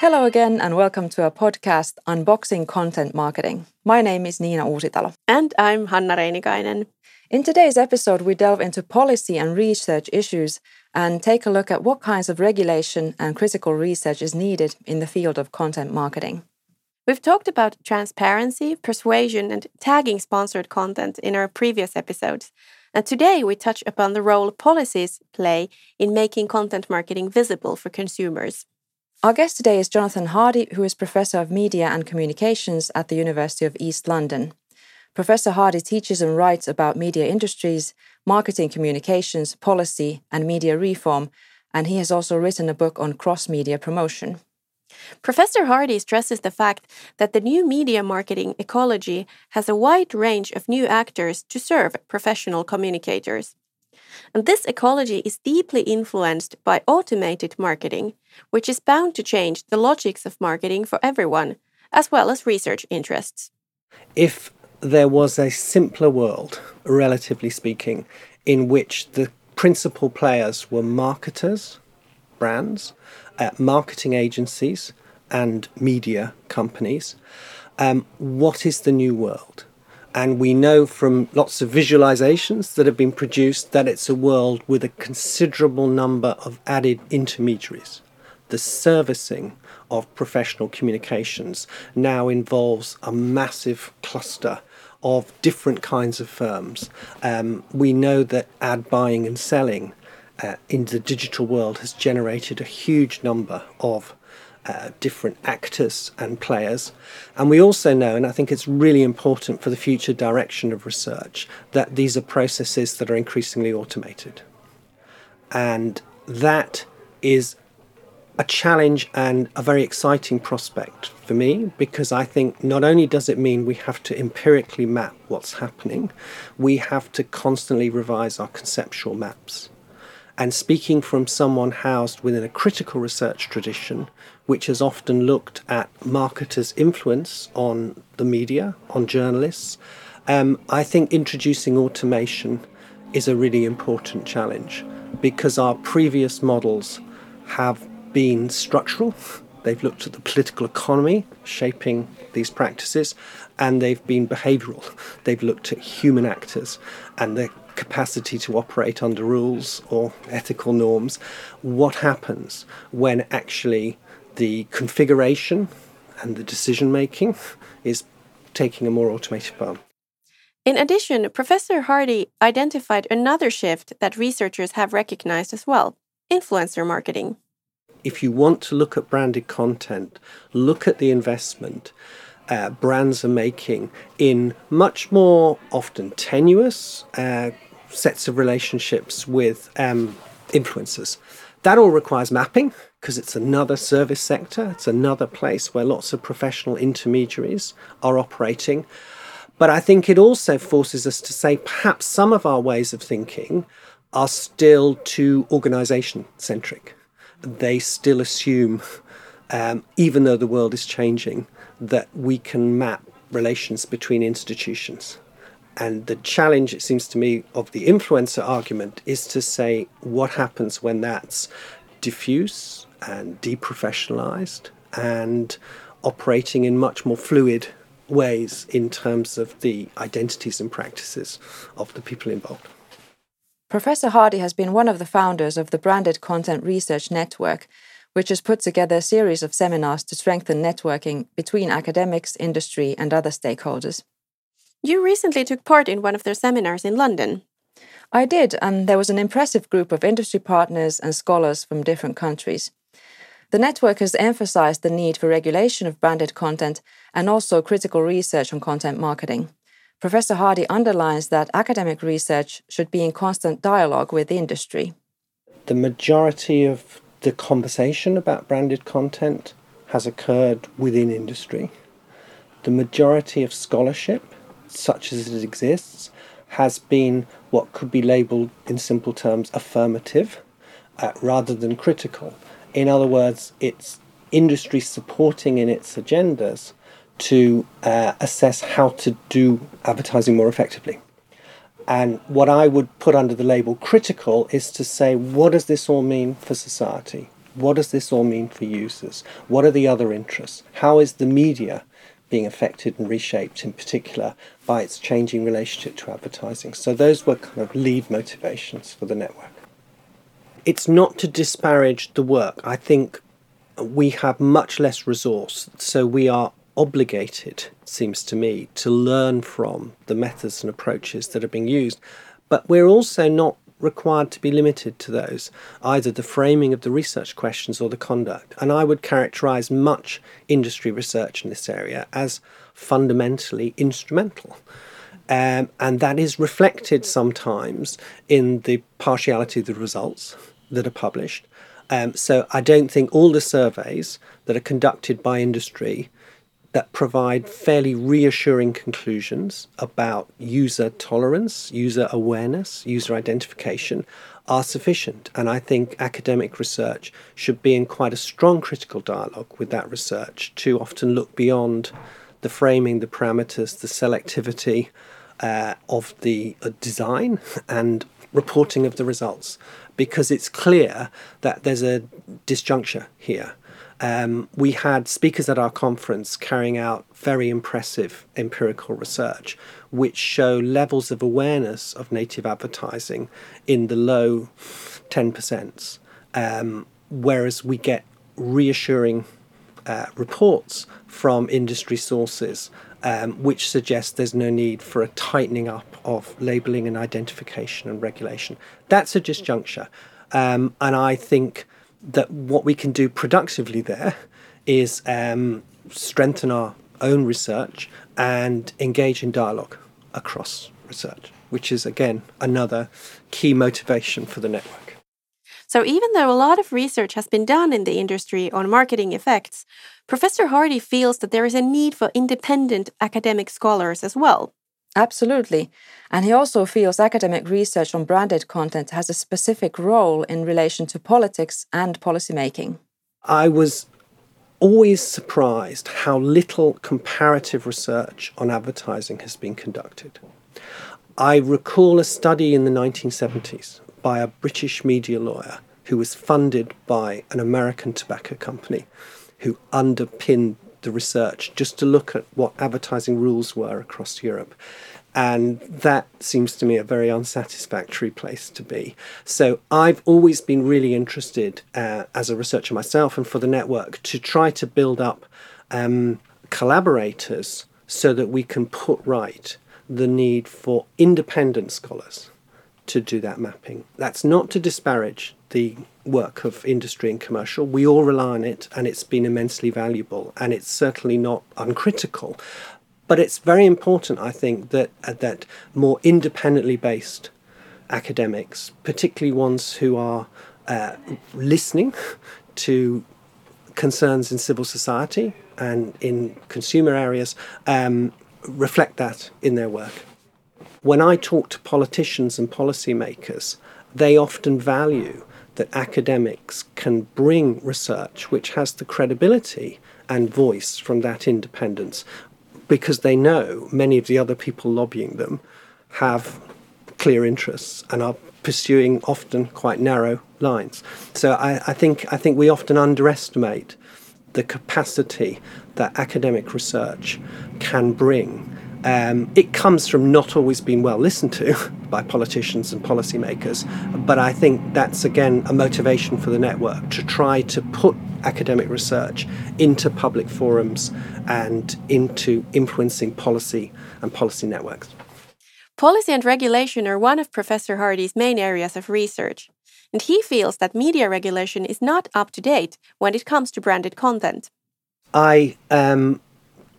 Hello again, and welcome to our podcast Unboxing Content Marketing. My name is Nina Uusitalo. And I'm Hanna Reinikainen. In today's episode, we delve into policy and research issues and take a look at what kinds of regulation and critical research is needed in the field of content marketing. We've talked about transparency, persuasion, and tagging sponsored content in our previous episodes. And today we touch upon the role policies play in making content marketing visible for consumers. Our guest today is Jonathan Hardy, who is Professor of Media and Communications at the University of East London. Professor Hardy teaches and writes about media industries, marketing communications, policy, and media reform, and he has also written a book on cross media promotion. Professor Hardy stresses the fact that the new media marketing ecology has a wide range of new actors to serve professional communicators. And this ecology is deeply influenced by automated marketing, which is bound to change the logics of marketing for everyone, as well as research interests. If there was a simpler world, relatively speaking, in which the principal players were marketers, brands, uh, marketing agencies, and media companies, um, what is the new world? And we know from lots of visualizations that have been produced that it's a world with a considerable number of added intermediaries. The servicing of professional communications now involves a massive cluster of different kinds of firms. Um, we know that ad buying and selling uh, in the digital world has generated a huge number of uh, different actors and players. And we also know, and I think it's really important for the future direction of research, that these are processes that are increasingly automated. And that is a challenge and a very exciting prospect for me because I think not only does it mean we have to empirically map what's happening, we have to constantly revise our conceptual maps. And speaking from someone housed within a critical research tradition, which has often looked at marketers' influence on the media, on journalists. Um, I think introducing automation is a really important challenge because our previous models have been structural. They've looked at the political economy shaping these practices, and they've been behavioral. They've looked at human actors and their capacity to operate under rules or ethical norms. What happens when actually the configuration and the decision making is taking a more automated form. In addition, Professor Hardy identified another shift that researchers have recognized as well influencer marketing. If you want to look at branded content, look at the investment uh, brands are making in much more often tenuous uh, sets of relationships with um, influencers. That all requires mapping because it's another service sector, it's another place where lots of professional intermediaries are operating. But I think it also forces us to say perhaps some of our ways of thinking are still too organization centric. They still assume, um, even though the world is changing, that we can map relations between institutions. And the challenge, it seems to me, of the influencer argument is to say what happens when that's diffuse and deprofessionalized and operating in much more fluid ways in terms of the identities and practices of the people involved. Professor Hardy has been one of the founders of the Branded Content Research Network, which has put together a series of seminars to strengthen networking between academics, industry, and other stakeholders. You recently took part in one of their seminars in London. I did, and there was an impressive group of industry partners and scholars from different countries. The network has emphasized the need for regulation of branded content and also critical research on content marketing. Professor Hardy underlines that academic research should be in constant dialogue with the industry. The majority of the conversation about branded content has occurred within industry. The majority of scholarship, such as it exists, has been what could be labeled in simple terms affirmative uh, rather than critical. In other words, it's industry supporting in its agendas to uh, assess how to do advertising more effectively. And what I would put under the label critical is to say, what does this all mean for society? What does this all mean for users? What are the other interests? How is the media being affected and reshaped, in particular, by its changing relationship to advertising? So, those were kind of lead motivations for the network. It's not to disparage the work. I think we have much less resource, so we are obligated, seems to me, to learn from the methods and approaches that are being used. But we're also not required to be limited to those, either the framing of the research questions or the conduct. And I would characterize much industry research in this area as fundamentally instrumental. Um, and that is reflected sometimes in the partiality of the results that are published. Um, so I don't think all the surveys that are conducted by industry that provide fairly reassuring conclusions about user tolerance, user awareness, user identification are sufficient. And I think academic research should be in quite a strong critical dialogue with that research to often look beyond the framing, the parameters, the selectivity uh, of the uh, design and reporting of the results, because it's clear that there's a disjuncture here. Um, we had speakers at our conference carrying out very impressive empirical research, which show levels of awareness of native advertising in the low 10%, um, whereas we get reassuring uh, reports from industry sources um, which suggests there's no need for a tightening up of labelling and identification and regulation. That's a disjuncture. Um, and I think that what we can do productively there is um, strengthen our own research and engage in dialogue across research, which is again another key motivation for the network. So, even though a lot of research has been done in the industry on marketing effects, Professor Hardy feels that there is a need for independent academic scholars as well. Absolutely. And he also feels academic research on branded content has a specific role in relation to politics and policymaking. I was always surprised how little comparative research on advertising has been conducted. I recall a study in the 1970s by a British media lawyer who was funded by an American tobacco company who underpinned the research just to look at what advertising rules were across Europe. And that seems to me a very unsatisfactory place to be. So I've always been really interested uh, as a researcher myself and for the network to try to build up um, collaborators so that we can put right the need for independent scholars to do that mapping. That's not to disparage the work of industry and commercial. We all rely on it, and it's been immensely valuable, and it's certainly not uncritical. But it's very important, I think, that uh, that more independently based academics, particularly ones who are uh, listening to concerns in civil society and in consumer areas, um, reflect that in their work. When I talk to politicians and policymakers, they often value that academics can bring research which has the credibility and voice from that independence because they know many of the other people lobbying them have clear interests and are pursuing often quite narrow lines. So I, I, think I think we often underestimate the capacity that academic research can bring um, it comes from not always being well listened to by politicians and policymakers, but I think that's again a motivation for the network to try to put academic research into public forums and into influencing policy and policy networks. Policy and regulation are one of Professor Hardy's main areas of research, and he feels that media regulation is not up to date when it comes to branded content. I um,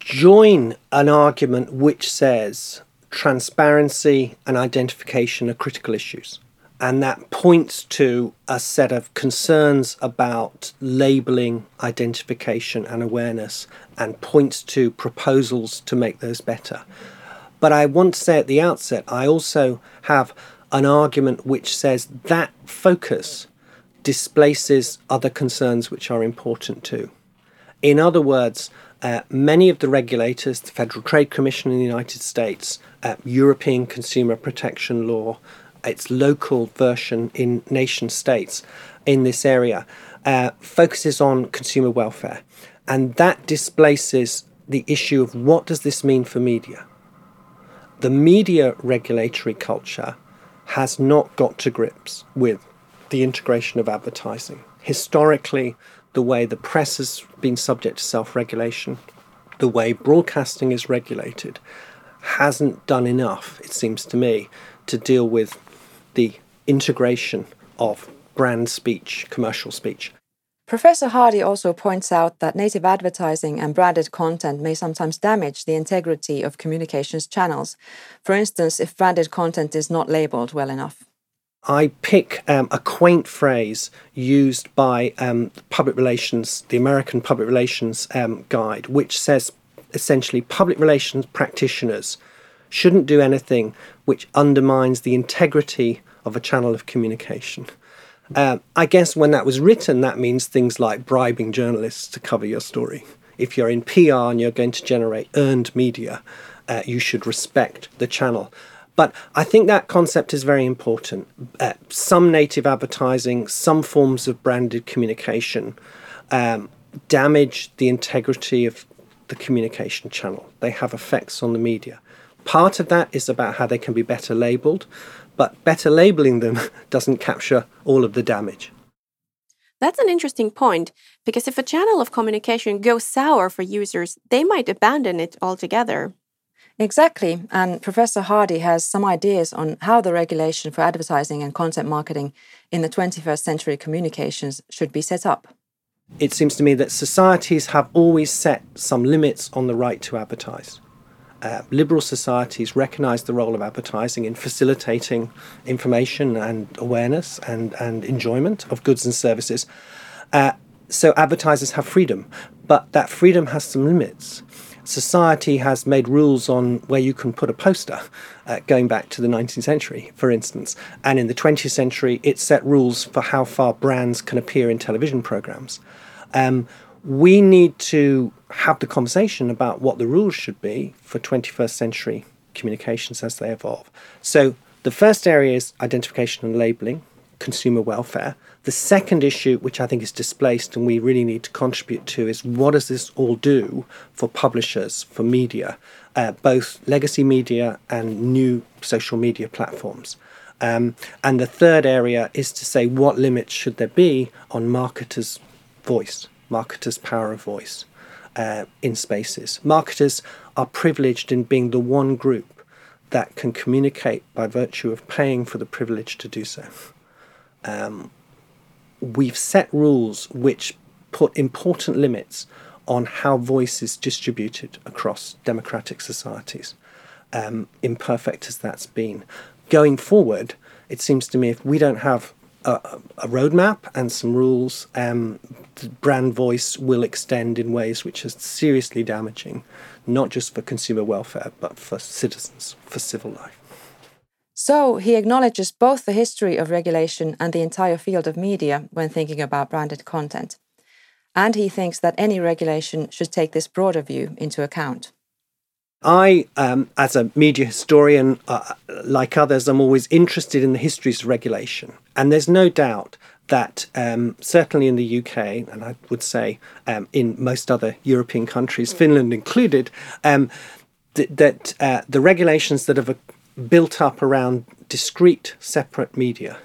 join an argument which says transparency and identification are critical issues. And that points to a set of concerns about labeling, identification, and awareness, and points to proposals to make those better. But I want to say at the outset, I also have an argument which says that focus displaces other concerns which are important too. In other words, uh, many of the regulators, the Federal Trade Commission in the United States, uh, European consumer protection law, its local version in nation states in this area, uh, focuses on consumer welfare, and that displaces the issue of what does this mean for media. The media regulatory culture has not got to grips with the integration of advertising. Historically, the way the press has been subject to self regulation, the way broadcasting is regulated, hasn't done enough, it seems to me, to deal with the integration of brand speech, commercial speech. Professor Hardy also points out that native advertising and branded content may sometimes damage the integrity of communications channels, for instance, if branded content is not labeled well enough. I pick um, a quaint phrase used by um, public relations, the American Public Relations um, Guide, which says essentially public relations practitioners shouldn't do anything which undermines the integrity of a channel of communication. Uh, I guess when that was written, that means things like bribing journalists to cover your story. If you're in PR and you're going to generate earned media, uh, you should respect the channel. But I think that concept is very important. Uh, some native advertising, some forms of branded communication um, damage the integrity of the communication channel. They have effects on the media. Part of that is about how they can be better labeled, but better labeling them doesn't capture all of the damage. That's an interesting point because if a channel of communication goes sour for users, they might abandon it altogether. Exactly, and Professor Hardy has some ideas on how the regulation for advertising and content marketing in the 21st century communications should be set up. It seems to me that societies have always set some limits on the right to advertise uh, liberal societies recognize the role of advertising in facilitating information and awareness and, and enjoyment of goods and services. Uh, so advertisers have freedom, but that freedom has some limits. Society has made rules on where you can put a poster, uh, going back to the 19th century, for instance. And in the 20th century, it set rules for how far brands can appear in television programs. Um, we need to have the conversation about what the rules should be for 21st century communications as they evolve. So, the first area is identification and labeling, consumer welfare. The second issue, which I think is displaced and we really need to contribute to, is what does this all do for publishers, for media, uh, both legacy media and new social media platforms? Um, and the third area is to say what limits should there be on marketers' voice marketers' power of voice uh, in spaces. Marketers are privileged in being the one group that can communicate by virtue of paying for the privilege to do so. Um, we've set rules which put important limits on how voice is distributed across democratic societies, um, imperfect as that's been. Going forward, it seems to me if we don't have a, a roadmap and some rules, um, brand voice will extend in ways which are seriously damaging, not just for consumer welfare, but for citizens, for civil life. So he acknowledges both the history of regulation and the entire field of media when thinking about branded content. And he thinks that any regulation should take this broader view into account. I, um, as a media historian, uh, like others, I'm always interested in the histories of regulation. And there's no doubt that um, certainly in the UK, and I would say um, in most other European countries, Finland included, um, th- that uh, the regulations that have built up around discrete, separate media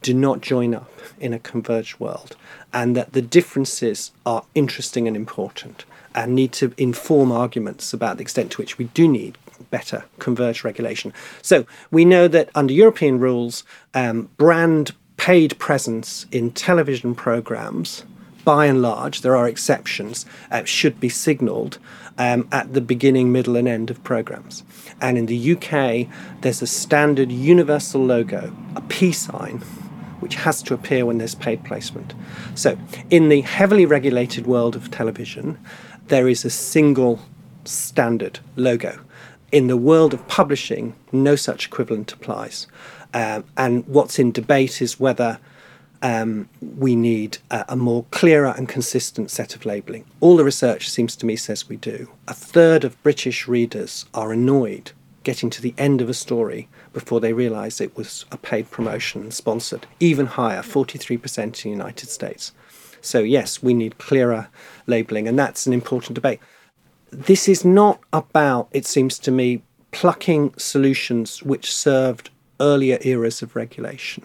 do not join up in a converged world, and that the differences are interesting and important and need to inform arguments about the extent to which we do need better converged regulation. So we know that under European rules, um, brand paid presence in television programs, by and large, there are exceptions, uh, should be signalled um, at the beginning, middle, and end of programs. And in the UK, there's a standard universal logo, a P sign, which has to appear when there's paid placement. So, in the heavily regulated world of television, there is a single standard logo. In the world of publishing, no such equivalent applies. Um, and what's in debate is whether um, we need a, a, more clearer and consistent set of labelling. All the research seems to me says we do. A third of British readers are annoyed getting to the end of a story before they realize it was a paid promotion and sponsored. Even higher, 43% in the United States. So, yes, we need clearer labeling, and that's an important debate. This is not about, it seems to me, plucking solutions which served earlier eras of regulation.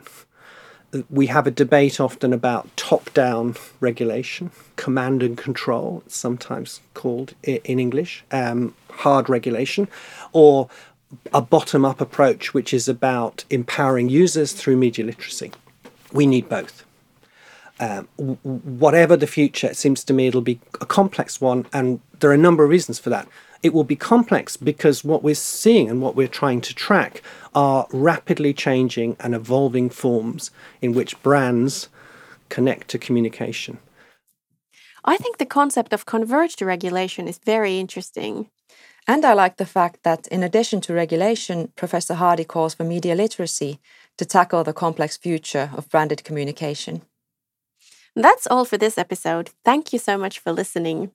We have a debate often about top down regulation, command and control, it's sometimes called in English, um, hard regulation, or a bottom up approach, which is about empowering users through media literacy. We need both. Um, whatever the future, it seems to me it'll be a complex one, and there are a number of reasons for that. It will be complex because what we're seeing and what we're trying to track are rapidly changing and evolving forms in which brands connect to communication. I think the concept of converged regulation is very interesting. And I like the fact that, in addition to regulation, Professor Hardy calls for media literacy to tackle the complex future of branded communication. That's all for this episode. Thank you so much for listening.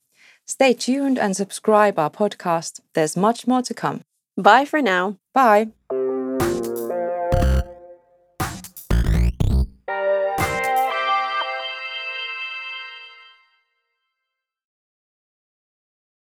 Stay tuned and subscribe our podcast. There's much more to come. Bye for now. Bye.